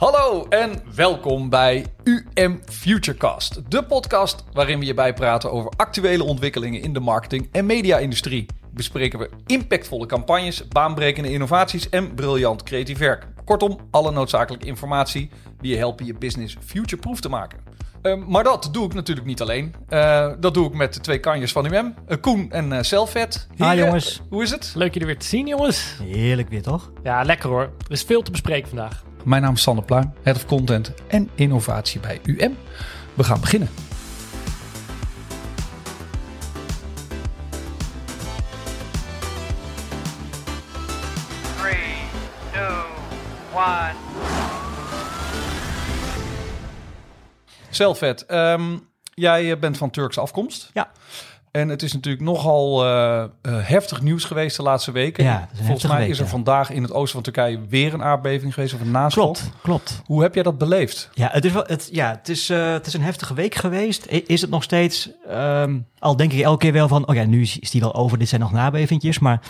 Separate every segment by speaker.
Speaker 1: Hallo en welkom bij UM Futurecast, de podcast waarin we je bijpraten over actuele ontwikkelingen in de marketing- en media-industrie. Bespreken we impactvolle campagnes, baanbrekende innovaties en briljant creatief werk. Kortom, alle noodzakelijke informatie die je helpen je business futureproof te maken. Uh, maar dat doe ik natuurlijk niet alleen. Uh, dat doe ik met de twee kanjers van UM, uh, Koen en uh, Selfet.
Speaker 2: Hi jongens.
Speaker 1: Hoe is het?
Speaker 3: Leuk je er weer te zien jongens.
Speaker 2: Heerlijk weer toch?
Speaker 3: Ja, lekker hoor. Er is veel te bespreken vandaag.
Speaker 1: Mijn naam is Sander Pluim, Head of Content en Innovatie bij UM. We gaan beginnen.
Speaker 4: Three, two, one.
Speaker 1: Selfet, um, jij bent van Turkse afkomst.
Speaker 2: Ja.
Speaker 1: En het is natuurlijk nogal uh, uh, heftig nieuws geweest de laatste weken.
Speaker 2: Ja,
Speaker 1: Volgens mij
Speaker 2: week,
Speaker 1: is er
Speaker 2: ja.
Speaker 1: vandaag in het oosten van Turkije weer een aardbeving geweest of een naschot.
Speaker 2: Klopt, klopt.
Speaker 1: Hoe heb jij dat beleefd?
Speaker 2: Ja, het is, wel, het, ja, het is, uh, het is een heftige week geweest. Is het nog steeds, um, al denk ik elke keer wel van, oh ja, nu is die wel over, dit zijn nog nabevingjes. Maar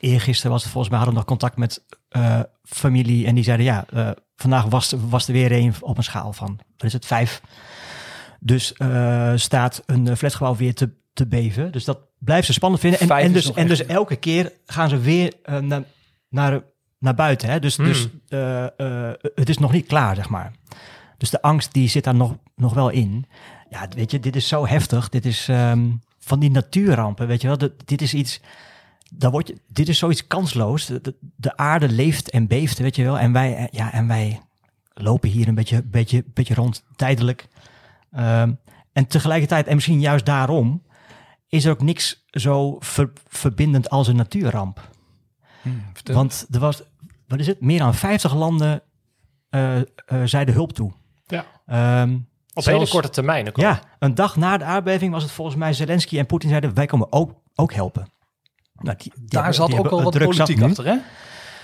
Speaker 2: eergisteren was het volgens mij, hadden we nog contact met uh, familie en die zeiden, ja, vandaag was, was er weer een op een schaal van, wat is het, vijf. Dus uh, staat een flatgebouw weer te, te beven. Dus dat blijft ze spannend vinden. En, en, dus, en dus elke keer gaan ze weer uh, naar, naar, naar buiten. Hè? Dus, hmm. dus uh, het is nog niet klaar, zeg maar. Dus de angst die zit daar nog, nog wel in. Ja, weet je, dit is zo heftig. Dit is um, van die natuurrampen, weet je wel. Dit is iets... Dan word je, dit is zoiets kansloos. De, de, aarde leeft en beeft, weet je wel. En wij, ja, en wij lopen hier een beetje, beetje, beetje rond tijdelijk. Um, en tegelijkertijd, en misschien juist daarom, is er ook niks zo ver, verbindend als een natuurramp.
Speaker 1: Hmm,
Speaker 2: Want er was, wat is het, meer dan 50 landen uh, uh, zeiden hulp toe.
Speaker 3: Ja.
Speaker 2: Um,
Speaker 3: Op zelfs, hele korte termijn. Ook
Speaker 2: ja, een dag na de aardbeving was het volgens mij Zelensky en Poetin zeiden, wij komen ook, ook helpen.
Speaker 1: Nou, die, die Daar hebben, zat ook wel wat politiek achter, hè?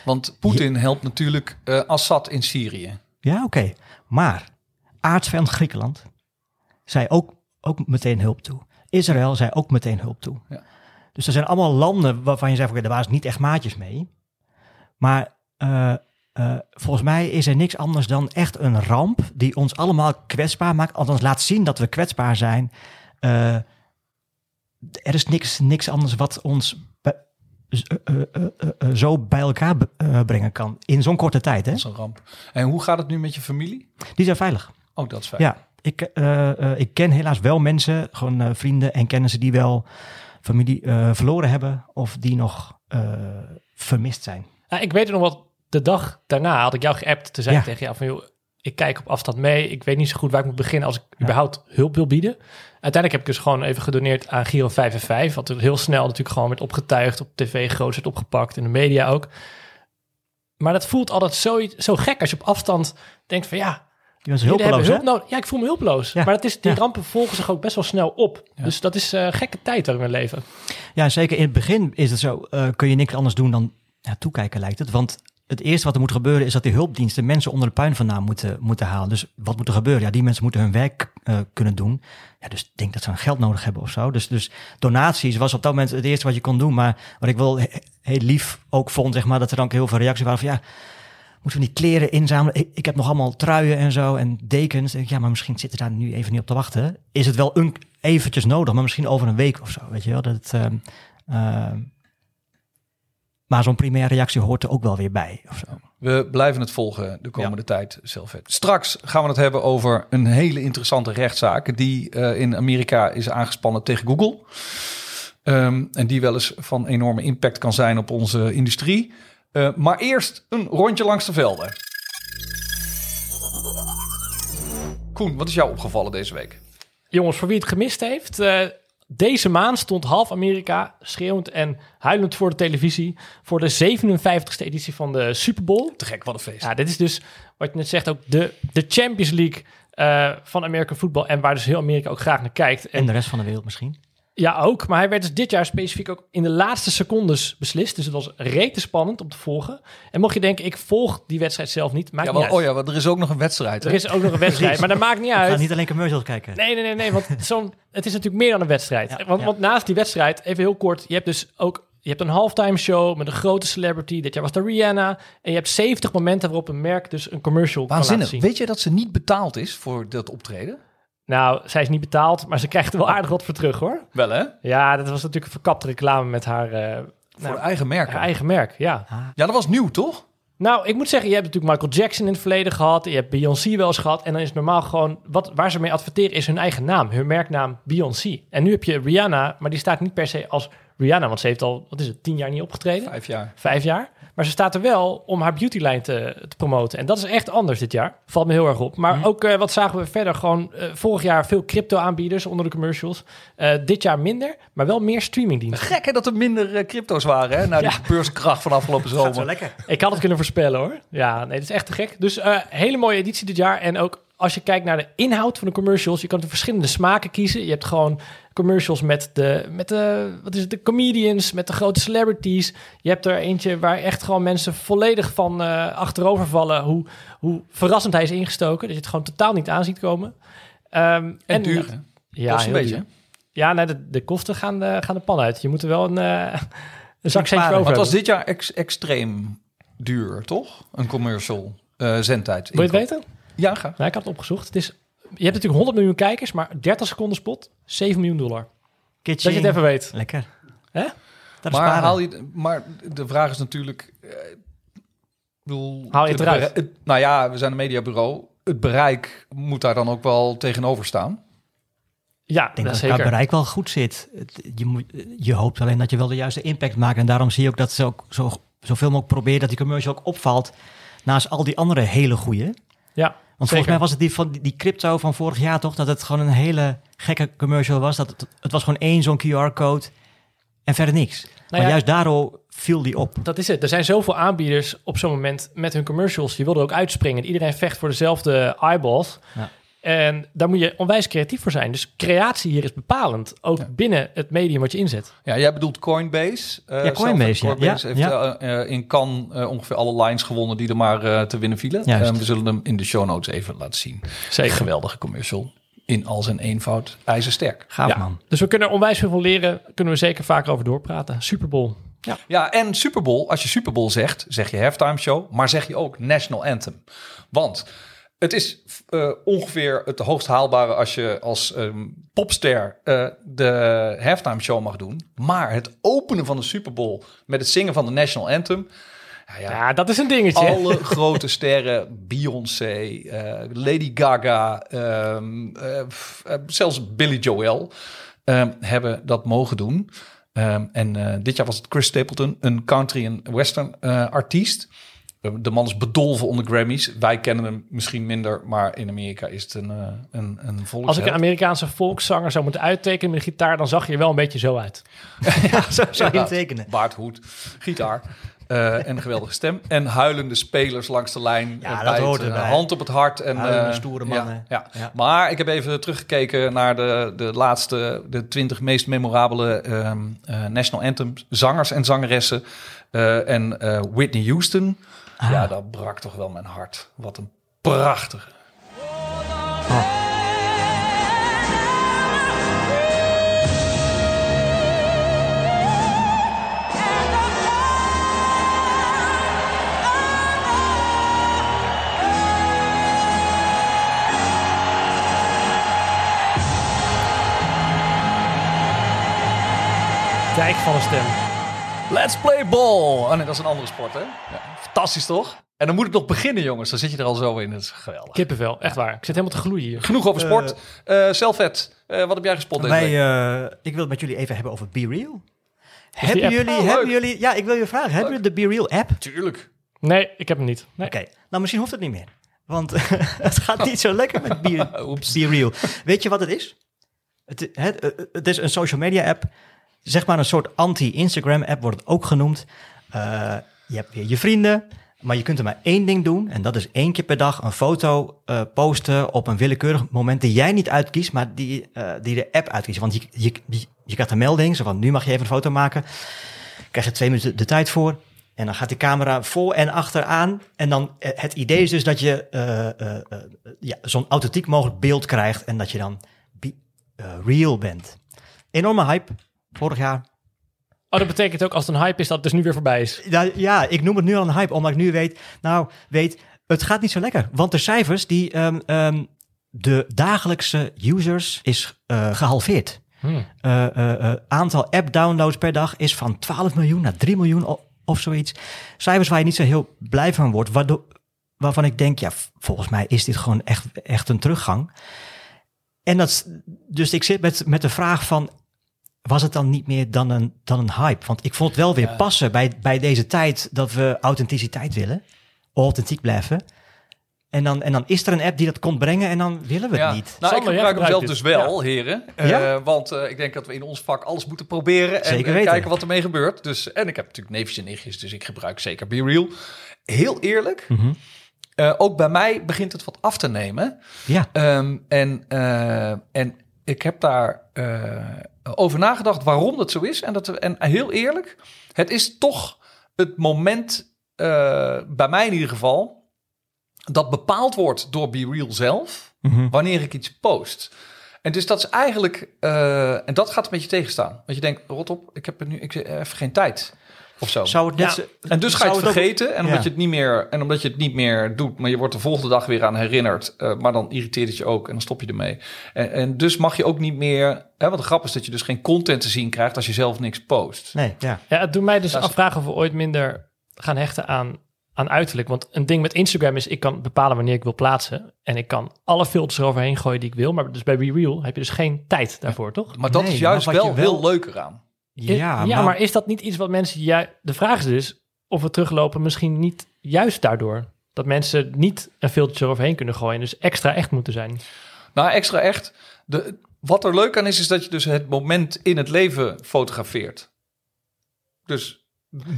Speaker 1: Want Poetin ja. helpt natuurlijk uh, Assad in Syrië.
Speaker 2: Ja, oké. Okay. Maar aardsvijand Griekenland zei ook, ook meteen hulp toe. Israël zei ook meteen hulp toe.
Speaker 1: Ja.
Speaker 2: Dus er zijn allemaal landen waarvan je zegt, oké, daar waren niet echt maatjes mee. Maar uh, uh, volgens mij is er niks anders dan echt een ramp die ons allemaal kwetsbaar maakt. Althans, laat zien dat we kwetsbaar zijn. Uh, er is niks, niks anders wat ons zo bij elkaar brengen kan in zo'n korte tijd. Hè?
Speaker 1: Dat is een ramp. En hoe gaat het nu met je familie?
Speaker 2: Die zijn veilig.
Speaker 1: Ook dat is fijn.
Speaker 2: Ja, ik, uh, uh, ik ken helaas wel mensen, gewoon uh, vrienden en kennissen die wel familie verloren hebben of die nog vermist zijn.
Speaker 3: Ja, ik weet nog wat, de dag daarna had ik jou geappt te zeggen ja. tegen jou van joh, ik kijk op afstand mee, ik weet niet zo goed waar ik moet beginnen als ik ja. überhaupt hulp wil bieden. Uiteindelijk heb ik dus gewoon even gedoneerd aan Giro 5 en 5, wat heel snel natuurlijk gewoon werd opgetuigd, op tv groot werd opgepakt, in de media ook. Maar dat voelt altijd zo, zo gek als je op afstand denkt van ja,
Speaker 2: je was hulpeloos,
Speaker 3: hulp nodig. Ja, ik voel me hulpeloos. Ja. Maar het is, die ja. rampen volgen zich ook best wel snel op. Ja. Dus dat is uh, gekke tijd waarin we leven.
Speaker 2: Ja, zeker in het begin is het zo. Uh, kun je niks anders doen dan ja, toekijken, lijkt het. Want het eerste wat er moet gebeuren is dat die hulpdiensten mensen onder de puin vandaan moeten, moeten halen. Dus wat moet er gebeuren? Ja, die mensen moeten hun werk uh, kunnen doen. Ja, dus ik denk dat ze geld nodig hebben of zo. Dus, dus donaties was op dat moment het eerste wat je kon doen. Maar wat ik wel he heel lief ook vond, zeg maar, dat er dan ook heel veel reacties waren van ja moeten we die kleren inzamelen? Ik, ik, heb nog allemaal truien en zo en dekens. Ja, maar misschien zitten daar nu even niet op te wachten. Is het wel een, eventjes nodig, maar misschien over een week of zo, weet je wel? Dat het, uh, uh, maar zo'n primaire reactie hoort er ook wel weer bij. Of zo.
Speaker 1: We blijven het volgen de komende ja. tijd, Selfet. Straks gaan we het hebben over een hele interessante rechtszaak... die uh, in Amerika is aangespannen tegen Google. Um, en die wel eens van enorme impact kan zijn op onze industrie... Uh, maar eerst een rondje langs de velden. Koen, wat is jou opgevallen deze week?
Speaker 3: Jongens, voor wie het gemist heeft... Uh, deze maand stond half Amerika schreeuwend en huilend voor de televisie... voor de 57e editie van de Super Bowl.
Speaker 1: Te gek, wat een feest.
Speaker 3: Ja, dit is dus, wat je net zegt, ook de, de Champions League uh, van American voetbal... en waar dus heel Amerika ook graag naar kijkt.
Speaker 2: En, en de rest van de wereld misschien.
Speaker 3: Ja, ook. Maar hij werd dus dit jaar specifiek ook in de laatste secondes beslist. Dus het was rete spannend om te volgen. En mocht je denken, ik volg die wedstrijd zelf niet, maakt
Speaker 1: ja,
Speaker 3: niet
Speaker 1: wel,
Speaker 3: uit.
Speaker 1: Oh ja, want er is ook nog een wedstrijd.
Speaker 3: Er is ook nog een wedstrijd, maar dat maakt niet uit.
Speaker 2: We gaan niet alleen commercials kijken.
Speaker 3: Nee, nee, nee, nee want zo'n, het is natuurlijk meer dan een wedstrijd.
Speaker 2: Ja,
Speaker 3: want,
Speaker 2: ja.
Speaker 3: want naast die wedstrijd, even heel kort, je hebt dus ook je hebt een halftime show met een grote celebrity. Dit jaar was de Rihanna. En je hebt 70 momenten waarop een merk dus een commercial kan laten
Speaker 1: Waanzinnig.
Speaker 3: zien.
Speaker 1: Weet je dat ze niet betaald is voor dat optreden?
Speaker 3: Nou, zij is niet betaald, maar ze krijgt er wel aardig wat voor terug hoor.
Speaker 1: Wel hè?
Speaker 3: Ja, dat was natuurlijk een verkapte reclame met haar, eh,
Speaker 1: Voor
Speaker 3: nou,
Speaker 1: eigen merken.
Speaker 3: haar eigen merk. Ja.
Speaker 1: Ja, dat was nieuw toch?
Speaker 3: Nou, ik moet zeggen, je hebt natuurlijk Michael Jackson in het verleden gehad. Je hebt Beyoncé wel eens gehad. En dan is het normaal gewoon, wat, waar ze mee adverteren is hun eigen naam. Hun merknaam Beyoncé. En nu heb je Rihanna, maar die staat niet per se als Rihanna. Want ze heeft al, wat is het, tien jaar niet opgetreden?
Speaker 1: Vijf jaar.
Speaker 3: Vijf jaar. Maar ze staat er wel om haar beautylijn te, te promoten. En dat is echt anders dit jaar. Valt me heel erg op. Maar ook, eh, wat zagen we verder? Gewoon eh, vorig jaar veel crypto-aanbieders onder de commercials. Eh, dit jaar minder, maar wel meer streamingdiensten.
Speaker 1: Gek hè dat er minder crypto's waren hè? Na die beurskracht van afgelopen
Speaker 2: Gaat zo
Speaker 1: zomer.
Speaker 2: lekker.
Speaker 3: Ik had het kunnen voorspellen hoor. Ja, nee, dat is echt te gek. Dus eh, hele mooie editie dit jaar. En ook als je kijkt naar de inhoud van de commercials, je kan de verschillende smaken kiezen. Je hebt gewoon commercials met de, met de, wat is het, de comedians, met de grote celebrities. Je hebt er eentje waar echt gewoon mensen volledig van eh, achterover vallen. Hoe, hoe verrassend hij is ingestoken. Dat je het gewoon totaal niet aan ziet komen. Ehm,
Speaker 1: En duur?
Speaker 3: Ja,
Speaker 1: Kost een beetje.
Speaker 3: duur. Ja, nee, de, de kosten gaan de, gaan de pan uit. Je moet er wel een, eh een zak centje
Speaker 2: sparen.
Speaker 3: over
Speaker 1: Maar het was
Speaker 3: hebben.
Speaker 1: dit jaar ex- extreem duur, toch? Een commercial eh, zendtijd.
Speaker 3: Wil je het weten?
Speaker 1: Ja, ga.
Speaker 3: Nou, ik had het opgezocht. Het is, je hebt natuurlijk 100 miljoen kijkers, maar 30 seconden spot, 7 miljoen dollar. Dat je het even weet.
Speaker 2: Lekker.
Speaker 3: Hè?
Speaker 2: Dat is
Speaker 1: Maar,
Speaker 2: sparen.
Speaker 1: haal je, maar de vraag is natuurlijk... eh, bedoel,
Speaker 3: Haal je het eruit?
Speaker 1: het- nou ja, we zijn een mediabureau. Het bereik moet daar dan ook wel tegenover staan.
Speaker 3: Ja,
Speaker 2: Ik denk
Speaker 3: dat
Speaker 2: dat
Speaker 3: zeker.
Speaker 2: het bereik wel goed zit. Je, moet, je hoopt alleen dat je wel de juiste impact maakt. En daarom zie je ook dat ze ook zo, zoveel mogelijk proberen dat die commercial ook opvalt. Naast al die andere hele goede.
Speaker 3: Ja,
Speaker 2: Want
Speaker 3: zeker.
Speaker 2: volgens mij was het die, van die, crypto van vorig jaar toch? Dat het gewoon een hele gekke commercial was. Dat het, het was gewoon één zo'n QR-code en verder niks. maar
Speaker 3: Nou ja,
Speaker 2: juist daardoor viel die op.
Speaker 3: dat is het. Er zijn zoveel aanbieders op zo'n moment met hun commercials. Die wilden ook uitspringen. Iedereen vecht voor dezelfde eyeballs.
Speaker 2: Ja.
Speaker 3: En daar moet je onwijs creatief voor zijn. Dus creatie hier is bepalend. Ook
Speaker 1: Ja.
Speaker 3: binnen het medium wat je inzet.
Speaker 1: Ja, jij bedoelt Coinbase. Eh,
Speaker 2: Ja, Coinbase,
Speaker 1: zelf-
Speaker 2: ja.
Speaker 1: Coinbase
Speaker 2: Ja,
Speaker 1: heeft
Speaker 2: ja.
Speaker 1: eh, eh, in Cannes eh, ongeveer alle lines gewonnen die er maar eh, te winnen vielen. We zullen hem in de show notes even laten zien.
Speaker 3: Zeker.
Speaker 1: Geweldige commercial. In al zijn eenvoud. IJzersterk.
Speaker 2: Gaaf
Speaker 3: Ja.
Speaker 2: man.
Speaker 3: Dus we kunnen er onwijs veel van leren. Kunnen we zeker vaker over doorpraten. Super Bowl.
Speaker 1: Ja, en Super Bowl. Als je Super Bowl zegt, zeg je halftime show, maar zeg je ook National Anthem. Want het is eh, ongeveer het hoogst haalbare als je als ehm, popster eh, de halftime show mag doen. Maar het openen van de Super Bowl met het zingen van de National Anthem. Ja, ja,
Speaker 3: Ja, dat is een dingetje.
Speaker 1: alle grote sterren, Beyoncé, eh, Lady Gaga, ehm, eh, eh, zelfs Billy Joel, ehm, hebben dat mogen doen. En dit jaar was het Chris Stapleton, een country en western artiest. De man is bedolven onder Grammys. Wij kennen hem misschien minder, maar in Amerika is het een, eh, een, een volksheld.
Speaker 3: Als ik een Amerikaanse volkszanger zou moeten uittekenen met gitaar, dan zag je er wel een beetje zo uit.
Speaker 2: Zo zou je
Speaker 1: Ja,
Speaker 2: tekenen.
Speaker 1: Baard, hoed, gitaar. eh, en een geweldige stem. En huilende spelers langs de lijn.
Speaker 2: Ja,
Speaker 1: eh,
Speaker 2: dat hoort
Speaker 1: het,
Speaker 2: erbij.
Speaker 1: Hand op het hart. En,
Speaker 2: stoere
Speaker 1: ja,
Speaker 2: mannen.
Speaker 1: Ja,
Speaker 2: Ja.
Speaker 1: Maar ik heb even teruggekeken naar de, de laatste, de twintig meest memorabele ehm, eh, National Anthem zangers en zangeressen. En Whitney Houston.
Speaker 2: Ah.
Speaker 1: Ja, dat brak toch wel mijn hart. Wat een prachtige.
Speaker 3: Dijk van een stem.
Speaker 1: Let's play ball. Oh nee, dat is een andere sport, hè? Ja, fantastisch, toch? En dan moet het nog beginnen, jongens. Dan zit je er al zo in. Dat is geweldig.
Speaker 3: Kippenvel, echt waar. Ik zit helemaal te gloeien hier.
Speaker 1: Genoeg over sport. Eh Zelfvet, eh, wat heb jij gespot deze
Speaker 2: Wij,
Speaker 1: week?
Speaker 2: eh, ik wil het met jullie even hebben over Be Real. Hebben
Speaker 3: app?
Speaker 2: jullie,
Speaker 1: Oh,
Speaker 2: hebben
Speaker 1: leuk.
Speaker 2: jullie, ja, ik wil je vragen, hebben jullie de Be Real app?
Speaker 1: Tuurlijk.
Speaker 3: Nee, ik heb hem niet. Nee.
Speaker 2: Oké, nou misschien hoeft het niet meer. Want het gaat niet zo lekker met Be, Real. Weet je wat het is? Het, het, eh, het is een social media app. Zeg maar een soort anti-Instagram app wordt het ook genoemd. Eh, je hebt weer je vrienden, maar je kunt er maar één ding doen. En dat is één keer per dag een foto eh, posten op een willekeurig moment die jij niet uitkiest, maar die, eh, die de app uitkiest. Want je, je, je, krijgt een melding, zo van nu mag je even een foto maken. Krijg je twee minuten de tijd voor. En dan gaat die camera voor en achter aan. En dan het idee is dus dat je ja, zo'n authentiek mogelijk beeld krijgt. En dat je dan real bent. Enorme hype. Vorig jaar
Speaker 3: Oh, dat betekent ook als het een hype is dat het dus nu weer voorbij is.
Speaker 2: Ja, ja, ik noem het nu al een hype, omdat ik nu weet, nou, weet, het gaat niet zo lekker. Want de cijfers, die, ehm, ehm, de dagelijkse users is eh, gehalveerd.
Speaker 3: Hmm.
Speaker 2: Eh, eh, aantal app-downloads per dag is van 12 miljoen naar 3 miljoen of zoiets. Cijfers waar je niet zo heel blij van wordt, waardoor, waarvan ik denk, ja, volgens mij is dit gewoon echt, echt een teruggang. En dat, dus ik zit met, met de vraag van, was het dan niet meer dan een, dan een hype? Want ik vond het wel weer
Speaker 1: Ja.
Speaker 2: passen bij, bij deze tijd dat we authenticiteit willen, authentiek blijven. En dan, en dan is er een app die dat komt brengen en dan willen we het
Speaker 1: Ja.
Speaker 2: niet.
Speaker 1: Nou,
Speaker 3: Sander,
Speaker 1: ik gebruik hem zelf dus wel, heren. Eh, want eh, ik denk dat we in ons vak alles moeten proberen. En,
Speaker 2: Zeker
Speaker 1: en
Speaker 2: weten.
Speaker 1: kijken wat ermee gebeurt. Dus, en ik heb natuurlijk neefjes en nichtjes, dus ik gebruik zeker BeReal. Heel eerlijk,
Speaker 2: Mhm.
Speaker 1: eh, ook bij mij begint het wat af te nemen.
Speaker 2: Ja,
Speaker 1: Ehm, en, eh, en ik heb daar eh, over nagedacht waarom dat zo is. En, dat, en heel eerlijk, het is toch het moment, eh, bij mij in ieder geval, dat bepaald wordt door BeReal zelf
Speaker 2: Mhm.
Speaker 1: wanneer ik iets post. En dus dat is eigenlijk, eh, en dat gaat een beetje tegenstaan. Want je denkt, rot op, ik heb er nu ik, heb even geen tijd. Of zo.
Speaker 2: zou het net
Speaker 3: Ja.
Speaker 1: En dus ga je het
Speaker 2: ook-
Speaker 1: vergeten. En omdat,
Speaker 2: Ja.
Speaker 1: je het niet meer, en omdat je het niet meer doet, maar je wordt de volgende dag weer aan herinnerd. eh, maar dan irriteert het je ook en dan stop je ermee. En, en dus mag je ook niet meer. Hè, want de grap is dat je dus geen content te zien krijgt als je zelf niks post.
Speaker 2: Nee, ja.
Speaker 3: Ja, het doet mij dus
Speaker 1: Dat is-
Speaker 3: afvragen of we ooit minder gaan hechten aan, aan uiterlijk. Want een ding met Instagram is, ik kan bepalen wanneer ik wil plaatsen. En ik kan alle filters eroverheen gooien die ik wil. Maar dus bij BeReal heb je dus geen tijd daarvoor, toch?
Speaker 1: Maar dat
Speaker 2: Nee,
Speaker 1: is juist
Speaker 2: maar
Speaker 1: wel,
Speaker 2: je wel-
Speaker 1: heel leuk eraan.
Speaker 2: Ja,
Speaker 3: ja maar, is dat niet iets wat mensen... Ja, de vraag is dus of we teruglopen misschien niet juist daardoor. Dat mensen niet een filtertje eroverheen kunnen gooien. En dus extra echt moeten zijn.
Speaker 1: Nou, extra echt. De, wat er leuk aan is, is dat je dus het moment in het leven fotografeert. Dus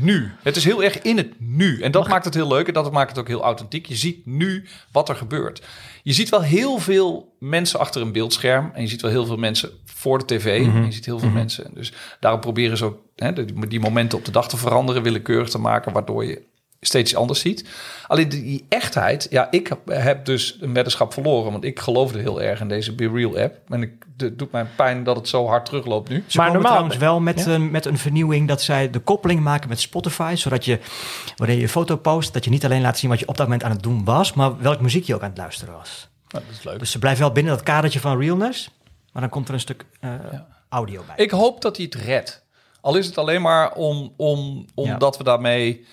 Speaker 1: nu. Het is heel erg in het nu. En dat maakt het heel leuk en dat maakt het ook heel authentiek. Je ziet nu wat er gebeurt. Je ziet wel heel veel mensen achter een beeldscherm. En je ziet wel heel veel mensen voor de tv.
Speaker 2: Mhm.
Speaker 1: En je ziet heel veel mensen. Dus daarom proberen ze ook hè, die, die momenten op de dag te veranderen, willekeurig te maken, waardoor je steeds iets anders ziet. Alleen die, echtheid, ja, ik heb, heb dus een weddenschap verloren, want ik geloofde heel erg in deze Be Real app. En ik, het doet mij pijn dat het zo hard terugloopt nu.
Speaker 2: Ze
Speaker 3: Maar normaal-
Speaker 2: trouwens wel met,
Speaker 3: Ja.
Speaker 2: een, met een vernieuwing dat zij de koppeling maken met Spotify. Zodat je, wanneer je een foto post, dat je niet alleen laat zien wat je op dat moment aan het doen was, maar welk muziek je ook aan het luisteren was.
Speaker 1: Nou, dat is leuk.
Speaker 2: Dus ze blijft wel binnen dat kadertje van realness, maar dan komt er een stuk eh, audio bij.
Speaker 1: Ik hoop dat hij het redt. Al is het alleen maar om, om, omdat we daarmee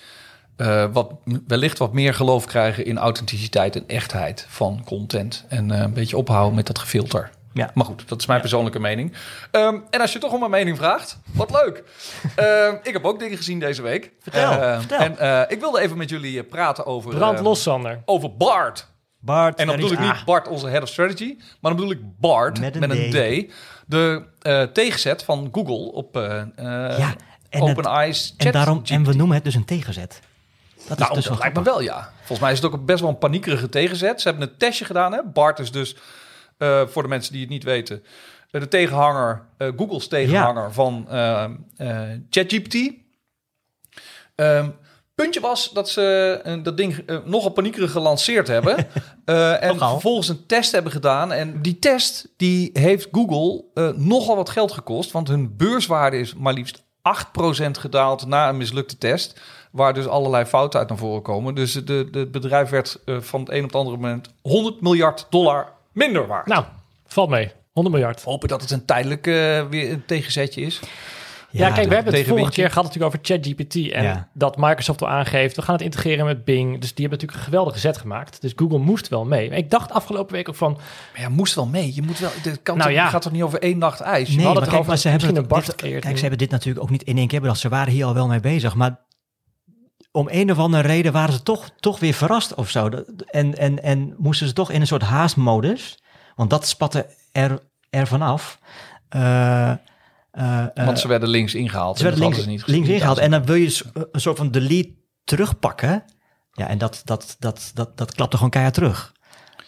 Speaker 1: eh, wat, wellicht wat meer geloof krijgen in authenticiteit en echtheid van content. En eh, een beetje ophouden met dat gefilter.
Speaker 2: Ja.
Speaker 1: Maar goed, dat is mijn persoonlijke mening. Ehm, en als je toch om mijn mening vraagt, wat leuk. Ehm, ik heb ook dingen gezien deze week.
Speaker 2: Vertel,
Speaker 1: Eh,
Speaker 2: vertel.
Speaker 1: En eh, ik wilde even met jullie praten over...
Speaker 3: Brand los, Sander.
Speaker 1: Over Bart.
Speaker 2: Bart,
Speaker 1: En dan bedoel ik niet Bart, onze head of strategy, maar dan bedoel ik Bart met
Speaker 2: Met
Speaker 1: een, D. De tegenzet van Google op eh
Speaker 2: Ja, en, het-
Speaker 1: Open Eyes.
Speaker 2: en, daarom, en we noemen het dus een tegenzet. Dat is
Speaker 1: Nou,
Speaker 2: dus
Speaker 1: dat
Speaker 2: wel
Speaker 1: lijkt me wel, ja. Volgens mij is het ook best wel een paniekerige tegenzet. Ze hebben een testje gedaan. Hè? Bart is dus, eh, voor de mensen die het niet weten, eh, de tegenhanger, eh, Google's tegenhanger van ChatGPT. Ehm, puntje was dat ze dat ding nogal paniekerig gelanceerd hebben. En
Speaker 2: Nogal.
Speaker 1: vervolgens een test hebben gedaan. En die test die heeft Google nogal wat geld gekost. Want hun beurswaarde is maar liefst 8% gedaald na een mislukte test. Waar dus allerlei fouten uit naar voren komen. Dus de, de, het bedrijf werd eh, van het een op het andere moment 100 miljard dollar minder waard.
Speaker 3: Nou, valt mee. 100 miljard.
Speaker 1: Hopen dat het een tijdelijk eh, weer een tegenzetje is.
Speaker 3: Ja, kijk, we hebben het vorige keer gehad natuurlijk over ChatGPT. En
Speaker 2: Ja.
Speaker 3: dat Microsoft al aangeeft, we gaan het integreren met Bing. Dus die hebben natuurlijk een geweldige zet gemaakt. Dus Google moest wel mee. Maar ik dacht afgelopen week ook van,
Speaker 1: Maar ja, moest wel mee. Je moet wel. Dit kan
Speaker 3: Nou
Speaker 1: toch-
Speaker 3: ja.
Speaker 1: het gaat toch niet over één nacht ijs?
Speaker 2: Nee,
Speaker 3: hadden
Speaker 2: maar,
Speaker 3: het
Speaker 2: kijk,
Speaker 3: erover
Speaker 2: maar ze
Speaker 3: dat
Speaker 2: hebben het- dit- Kijk, ze hebben dit natuurlijk ook niet in één keer bedacht. Ze waren hier al wel mee bezig, maar om een of andere reden waren ze toch, toch weer verrast of zo. En, en, en moesten ze toch in een soort haastmodus, want dat spatte er, er vanaf. Eh, eh, eh,
Speaker 1: Want ze werden links ingehaald.
Speaker 2: ze
Speaker 1: en
Speaker 2: werden links,
Speaker 1: niet
Speaker 2: links ingehaald en dan wil je een soort van delete terugpakken. Ja, en dat, dat, dat, dat, dat klapte gewoon keihard terug.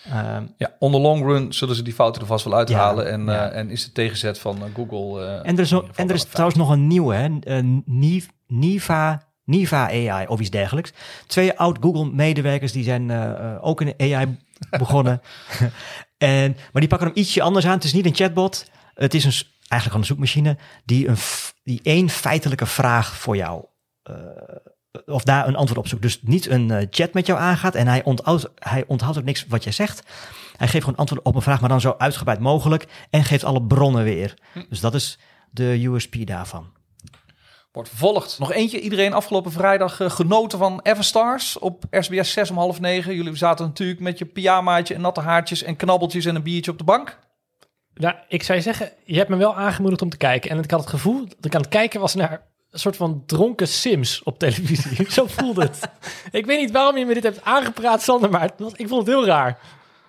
Speaker 2: Ehm,
Speaker 1: Ja, on the long run zullen ze die fouten er vast wel uithalen.
Speaker 2: Ja,
Speaker 1: en,
Speaker 2: ja.
Speaker 1: eh, en is de tegenzet van eh, Google. eh,
Speaker 2: En er is, nog, en er is trouwens nog een nieuwe, hè? Eh, Niv- Niva, Niva AI of iets dergelijks. Twee oud-Google-medewerkers die zijn eh, eh, ook in AI begonnen. en, maar die pakken hem ietsje anders aan. Het is niet een chatbot. Het is een, eigenlijk gewoon een zoekmachine die, een, die één feitelijke vraag voor jou, eh, of daar een antwoord op zoekt. Dus niet een chat met jou aangaat en hij onthoudt, hij onthoudt ook niks wat jij zegt. Hij geeft gewoon antwoord op een vraag, maar dan zo uitgebreid mogelijk en geeft alle bronnen weer. Dus dat is de USP daarvan.
Speaker 1: Wordt vervolgd. Nog eentje. Iedereen afgelopen vrijdag eh, genoten van Everstars op SBS 6 om half negen. Jullie zaten natuurlijk met je pyjamaatje en natte haartjes en knabbeltjes en een biertje op de bank.
Speaker 3: Nou, ik zou je zeggen, je hebt me wel aangemoedigd om te kijken. En ik had het gevoel dat ik aan het kijken was naar een soort van dronken Sims op televisie. Zo voelde het. ik weet niet waarom je me dit hebt aangepraat, Sander, maar was- ik vond het heel raar.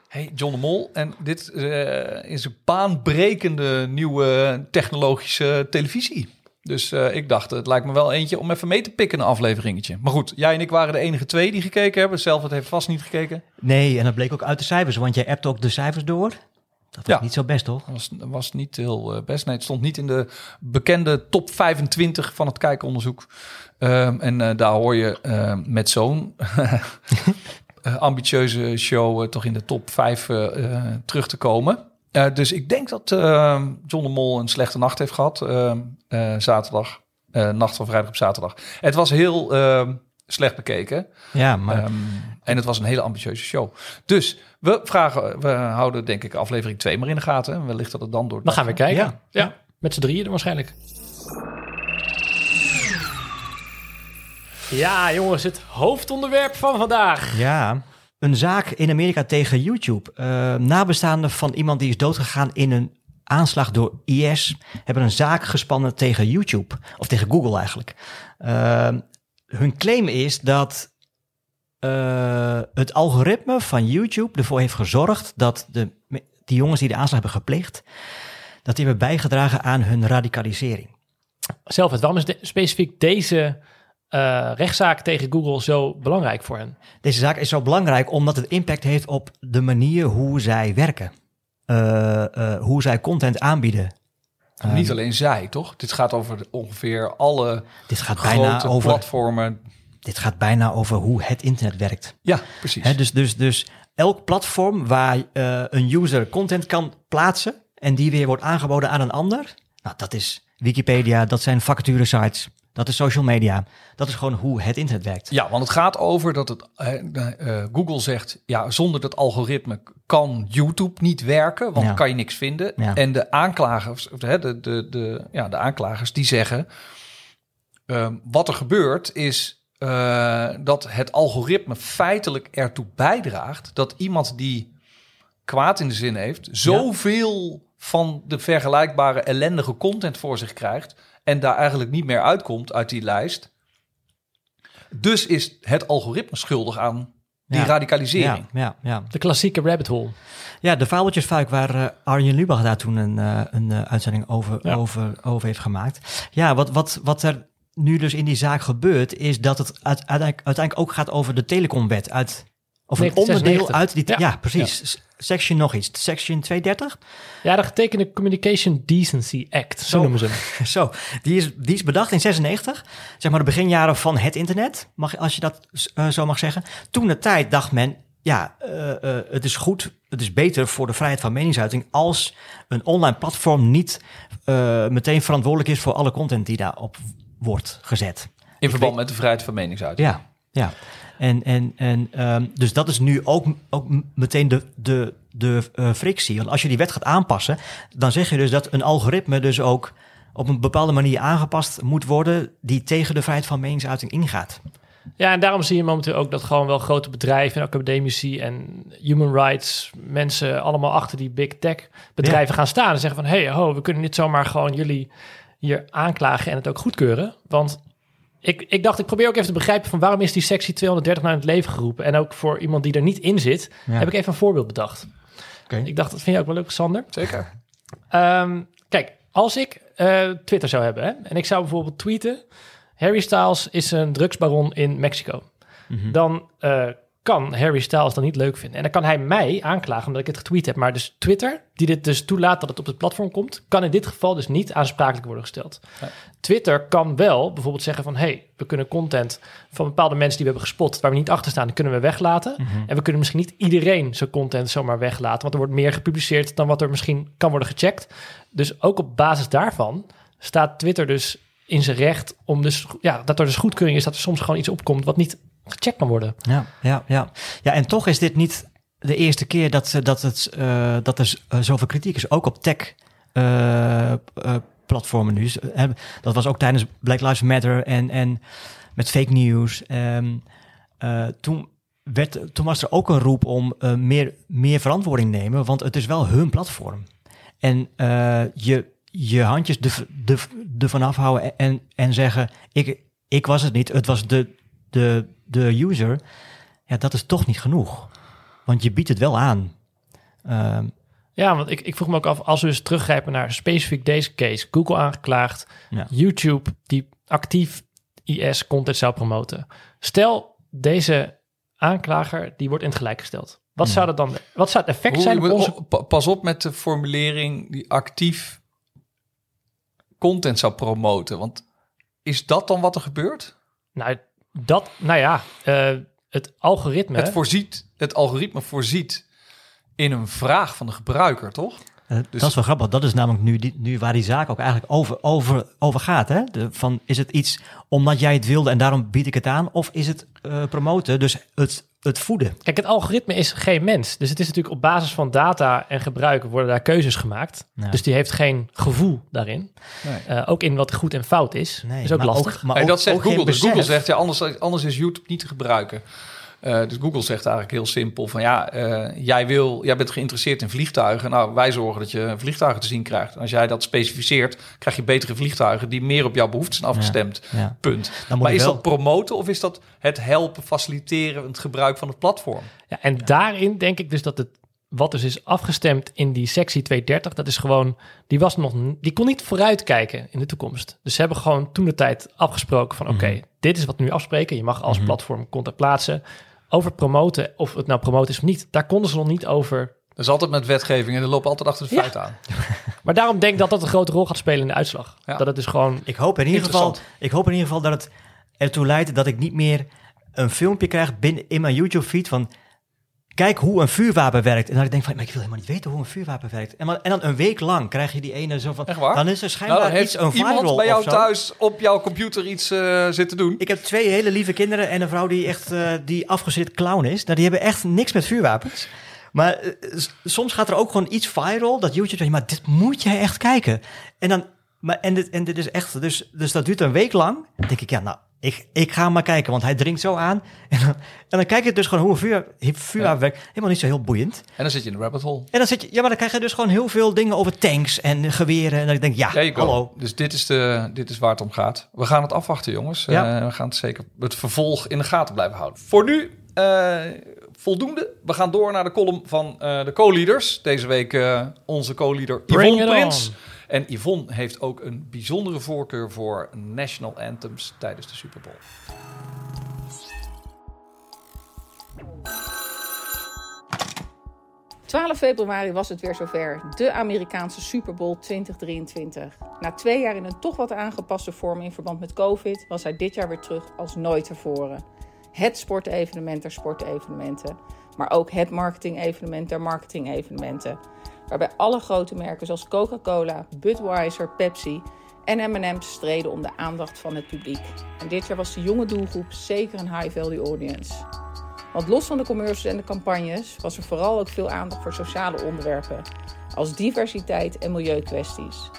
Speaker 1: Hey, John de Mol. En dit eh, is een baanbrekende nieuwe technologische televisie. Dus eh, ik dacht, het lijkt me wel eentje om even mee te pikken een afleveringetje. Maar goed, jij en ik waren de enige twee die gekeken hebben. Zelf het heeft vast niet gekeken.
Speaker 2: Nee, en dat bleek ook uit de cijfers, want jij appt ook de cijfers door. Dat was
Speaker 1: Ja.
Speaker 2: niet zo best, toch?
Speaker 1: Dat was, niet heel eh, best. Nee, het stond niet in de bekende top 25 van het kijkonderzoek. Ehm, en eh, daar hoor je eh, met zo'n ambitieuze show toch in de top 5 eh, eh, terug te komen. Eh, dus ik denk dat eh, John de Mol een slechte nacht heeft gehad. eh, eh, zaterdag. Eh, nacht van vrijdag op zaterdag. Het was heel eh, slecht bekeken.
Speaker 2: Ja, maar
Speaker 1: Ehm, en het was een hele ambitieuze show. Dus we vragen, we houden denk ik aflevering 2 maar in de gaten. En wellicht dat het dan door.
Speaker 3: Dan gaan we kijken.
Speaker 2: Ja.
Speaker 3: Ja, met z'n drieën dan waarschijnlijk. Ja, jongens, het hoofdonderwerp van vandaag.
Speaker 2: Ja, een zaak in Amerika tegen YouTube. Eh nabestaanden van iemand die is doodgegaan in een aanslag door IS... hebben een zaak gespannen tegen YouTube. Of tegen Google eigenlijk. Eh, hun claim is dat eh, het algoritme van YouTube ervoor heeft gezorgd... dat de, die jongens die de aanslag hebben gepleegd... dat die hebben bijgedragen aan hun radicalisering.
Speaker 3: Zelf, het, waarom is specifiek deze eh, rechtszaak tegen Google zo belangrijk voor hen?
Speaker 2: Deze zaak is zo belangrijk omdat het impact heeft op de manier hoe zij werken. Eh, eh, hoe zij content aanbieden.
Speaker 1: Niet alleen zij, toch? Dit gaat over ongeveer alle
Speaker 2: Dit gaat, bijna
Speaker 1: grote
Speaker 2: over,
Speaker 1: platformen.
Speaker 2: dit gaat bijna over hoe het internet werkt.
Speaker 1: Ja, precies.
Speaker 2: Hè, dus, dus, dus elk platform waar eh, een user content kan plaatsen en die weer wordt aangeboden aan een ander. Nou, dat is Wikipedia, dat zijn vacature sites, dat is social media. Dat is gewoon hoe het internet werkt.
Speaker 1: Ja, want het gaat over dat het, eh, eh, Google zegt, ja, zonder dat algoritme kan YouTube niet werken, want
Speaker 2: Ja.
Speaker 1: kan je niks vinden.
Speaker 2: Ja.
Speaker 1: En de aanklagers, of de, de, de, de, ja, de aanklagers, die zeggen, ehm, wat er gebeurt is eh, dat het algoritme feitelijk ertoe bijdraagt dat iemand die kwaad in de zin heeft, zoveel van de vergelijkbare ellendige content voor zich krijgt en daar eigenlijk niet meer uitkomt uit die lijst. Dus is het algoritme schuldig aan die
Speaker 2: Ja.
Speaker 1: radicalisering.
Speaker 2: Ja, ja, ja.
Speaker 3: De klassieke rabbit hole.
Speaker 2: Ja, de fabeltjesfuik waar eh, Arjen Lubach daar toen een, eh, een eh, uitzending over,
Speaker 3: Ja.
Speaker 2: over, over heeft gemaakt. Ja, wat, wat, wat er nu dus in die zaak gebeurt, is dat het uite- uiteindelijk, uiteindelijk ook gaat over de telecomwet uit. Of een onderdeel
Speaker 3: 1996.
Speaker 2: uit die. Ja,
Speaker 3: Ja.
Speaker 2: precies. Section nog iets. Section 230.
Speaker 3: Ja, de getekende Communication Decency Act, zo,
Speaker 2: Zo.
Speaker 3: noemen ze hem.
Speaker 2: Zo, die is, die is bedacht in 96. Zeg maar de beginjaren van het internet, mag, als je dat eh, zo mag zeggen. Toen de tijd dacht men, ja, eh, eh, het is goed, het is beter voor de vrijheid van meningsuiting als een online platform niet eh, meteen verantwoordelijk is voor alle content die daarop wordt gezet.
Speaker 1: In verband met de vrijheid van meningsuiting.
Speaker 2: Ja, ja. En, en, en ehm, dus dat is nu ook, ook meteen de, de, de eh, frictie. Want als je die wet gaat aanpassen, dan zeg je dus dat een algoritme dus ook op een bepaalde manier aangepast moet worden die tegen de vrijheid van meningsuiting ingaat.
Speaker 3: Ja, en daarom zie je momenteel ook dat gewoon wel grote bedrijven en academici en human rights mensen allemaal achter die big tech bedrijven gaan staan en zeggen van, hey, ho, we kunnen niet zomaar gewoon jullie hier aanklagen en het ook goedkeuren. Want ik, ik dacht, ik probeer ook even te begrijpen van waarom is die sectie 230 nou in het leven geroepen? En ook voor iemand die er niet in zit,
Speaker 2: Ja.
Speaker 3: heb ik even een voorbeeld bedacht.
Speaker 2: Oké.
Speaker 3: Ik dacht, dat vind je ook wel leuk, Sander.
Speaker 1: Zeker.
Speaker 3: Ehm, kijk, als ik eh, Twitter zou hebben hè, en ik zou bijvoorbeeld tweeten... Harry Styles is een drugsbaron in Mexico. Dan eh, kan Harry Styles dan niet leuk vinden. En dan kan hij mij aanklagen omdat ik het getweet heb. Maar dus Twitter, die dit dus toelaat dat het op het platform komt, kan in dit geval dus niet aansprakelijk worden gesteld.
Speaker 1: Ja.
Speaker 3: Twitter kan wel bijvoorbeeld zeggen van, hey, we kunnen content van bepaalde mensen die we hebben gespot, waar we niet achter staan, die kunnen we weglaten. En we kunnen misschien niet iedereen zijn content zomaar weglaten, want er wordt meer gepubliceerd dan wat er misschien kan worden gecheckt. Dus ook op basis daarvan staat Twitter dus in zijn recht om dus, ja, dat er dus goedkeuring is dat er soms gewoon iets opkomt wat niet gecheckt kan worden.
Speaker 2: Ja, ja, ja. ja, en toch is dit niet de eerste keer dat, dat, het, eh, dat er eh, zoveel kritiek is, ook op tech. eh, platformen nu. Dat was ook tijdens Black Lives Matter en, en met fake news. Ehm, eh, toen, werd, toen was er ook een roep om meer, meer verantwoording nemen, want het is wel hun platform. En je, je handjes er de, de, vanaf houden en, en zeggen, ik, ik was het niet, het was de, de, de user. Ja, dat is toch niet genoeg. Want je biedt het wel aan. Ehm,
Speaker 3: Ja, want ik, ik vroeg me ook af, als we dus teruggrijpen naar specifiek deze case, Google aangeklaagd,
Speaker 2: Ja.
Speaker 3: YouTube die actief IS-content zou promoten. Stel, deze aanklager die wordt in het gelijk gesteld. Wat zou dat dan, wat zou het effect
Speaker 1: Hoe-
Speaker 3: zijn op onze...
Speaker 1: pa- pas op met de formulering die actief content zou promoten. Want is dat dan wat er gebeurt?
Speaker 3: Nou, dat, nou ja, eh, het algoritme.
Speaker 1: Het, voorziet, het algoritme voorziet in een vraag van de gebruiker, toch?
Speaker 2: eh,
Speaker 1: Dus-
Speaker 2: Dat is wel grappig. Dat is namelijk nu, die, nu waar die zaak ook eigenlijk over, over, over gaat. Hè? De, van, is het iets omdat jij het wilde en daarom bied ik het aan? Of is het eh, promoten, dus het, het voeden?
Speaker 3: Kijk, het algoritme is geen mens. Dus het is natuurlijk op basis van data en gebruik worden daar keuzes gemaakt.
Speaker 2: Ja.
Speaker 3: Dus die heeft geen gevoel daarin.
Speaker 1: Nee.
Speaker 3: Eh, ook in wat goed en fout is.
Speaker 2: Nee,
Speaker 3: is ook
Speaker 2: maar
Speaker 3: lastig.
Speaker 2: maar ook-
Speaker 1: dat zegt Google. Dus Google zegt, ja, anders, anders is YouTube niet te gebruiken. Eh, dus Google zegt eigenlijk heel simpel van ja, eh, jij, wil, jij bent geïnteresseerd in vliegtuigen. Nou, wij zorgen dat je vliegtuigen te zien krijgt. En als jij dat specificeert, krijg je betere vliegtuigen die meer op jouw behoeften zijn afgestemd.
Speaker 2: Ja.
Speaker 1: Punt. Maar is
Speaker 2: wel-
Speaker 1: dat promoten of is dat het helpen, faciliteren, het gebruik van het platform?
Speaker 3: Ja, en daarin denk ik dus dat het wat dus is afgestemd in die sectie 230, dat is gewoon, die was nog, die kon niet vooruitkijken in de toekomst. Dus ze hebben gewoon toen de tijd afgesproken van, oké, dit is wat we nu afspreken. Je mag als platform content plaatsen. Over promoten, of het nou promoten is of niet, daar konden ze nog niet over.
Speaker 1: Dat is altijd met wetgeving en die lopen altijd achter de
Speaker 3: Ja.
Speaker 1: feiten aan.
Speaker 3: Maar daarom denk ik dat dat een grote rol gaat spelen in de uitslag.
Speaker 1: Ja.
Speaker 3: Dat het dus gewoon,
Speaker 2: Ik hoop in ieder geval, ik hoop in ieder geval dat het ertoe leidt dat ik niet meer een filmpje krijg binnen in mijn YouTube feed van kijk hoe een vuurwapen werkt. En dan denk ik van, maar ik wil helemaal niet weten hoe een vuurwapen werkt. En, dan- en dan een week lang krijg je die ene zo van,
Speaker 1: Echt waar?
Speaker 2: dan is er
Speaker 1: Nou,
Speaker 2: schijnbaar iets een viral
Speaker 1: iemand bij jou thuis op jouw computer iets eh, zitten doen.
Speaker 2: Ik heb twee hele lieve kinderen en een vrouw die echt eh, die afgezet clown is. Nou, die hebben echt niks met vuurwapens. Maar eh, soms gaat er ook gewoon iets viral dat YouTube zegt, maar dit moet jij echt kijken. En dan, maar en dit, en dit is echt, dus, dus dat duurt een week lang. Dan denk ik, ja, nou, ik, ik ga maar kijken, want hij dringt zo aan. En dan, en dan kijk je dus gewoon hoe vuur, werkt. Helemaal niet zo heel boeiend.
Speaker 1: En dan zit je in de rabbit hole.
Speaker 2: En dan zit je, ja, maar dan krijg je dus gewoon heel veel dingen over tanks en geweren. En dan denk ik, ja,
Speaker 1: There you go.
Speaker 2: hallo.
Speaker 1: Dus dit is, de, dit is waar het om gaat. We gaan het afwachten, jongens.
Speaker 2: Ja.
Speaker 1: Eh, we gaan het zeker het vervolg in de gaten blijven houden. Voor nu eh, voldoende. We gaan door naar de column van eh, de co-leaders. Deze week eh, onze co-leader
Speaker 3: Bring
Speaker 1: Yvonne
Speaker 3: it
Speaker 1: Prins.
Speaker 3: on.
Speaker 1: En Yvonne heeft ook een bijzondere voorkeur voor national anthems tijdens de Super Bowl.
Speaker 5: 12 februari was het weer zover, de Amerikaanse Super Bowl 2023. Na twee jaar in een toch wat aangepaste vorm in verband met COVID, was hij dit jaar weer terug als nooit tevoren. Het sportevenement der sportevenementen, maar ook het marketing-evenement der marketing-evenementen. Waarbij alle grote merken zoals Coca-Cola, Budweiser, Pepsi en M&M's streden om de aandacht van het publiek. En dit jaar was de jonge doelgroep zeker een high-value audience. Want los van de commercials en de campagnes was er vooral ook veel aandacht voor sociale onderwerpen, als diversiteit en milieukwesties.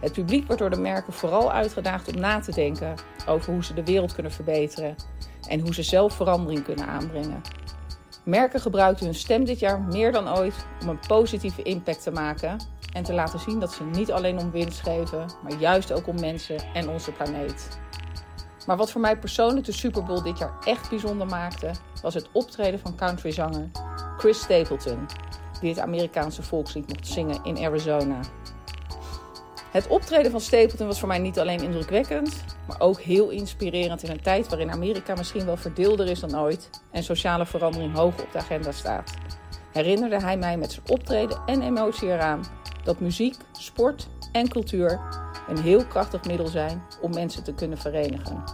Speaker 5: Het publiek wordt door de merken vooral uitgedaagd om na te denken over hoe ze de wereld kunnen verbeteren en hoe ze zelf verandering kunnen aanbrengen. Merken gebruikten hun stem dit jaar meer dan ooit om een positieve impact te maken en te laten zien dat ze niet alleen om winst geven, maar juist ook om mensen en onze planeet. Maar wat voor mij persoonlijk de Super Bowl dit jaar echt bijzonder maakte, was het optreden van countryzanger Chris Stapleton, die het Amerikaanse volkslied mocht zingen in Arizona. Het optreden van Stapleton was voor mij niet alleen indrukwekkend, maar ook heel inspirerend in een tijd waarin Amerika misschien wel verdeelder is dan ooit en sociale verandering hoog op de agenda staat. Herinnerde hij mij met zijn optreden en emotie eraan dat muziek, sport en cultuur een heel krachtig middel zijn om mensen te kunnen verenigen.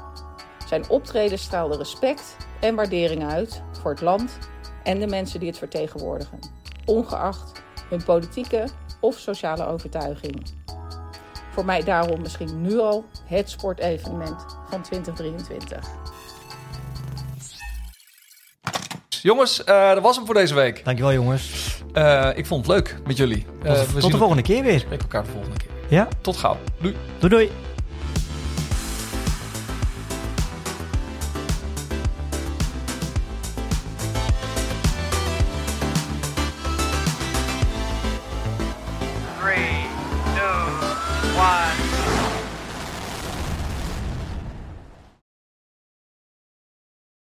Speaker 5: Zijn optreden straalde respect en waardering uit voor het land en de mensen die het vertegenwoordigen, ongeacht hun politieke of sociale overtuiging. Voor mij daarom misschien nu al het sportevenement van 2023.
Speaker 1: Jongens, eh, dat was hem voor deze week.
Speaker 2: Dankjewel jongens.
Speaker 1: Eh, ik vond het leuk met jullie.
Speaker 2: Tot,
Speaker 1: Eh, we
Speaker 2: tot
Speaker 1: zien
Speaker 2: de volgende keer weer.
Speaker 1: Spreken elkaar de volgende keer.
Speaker 2: Ja,
Speaker 1: Tot gauw. Doei.
Speaker 2: doei doei.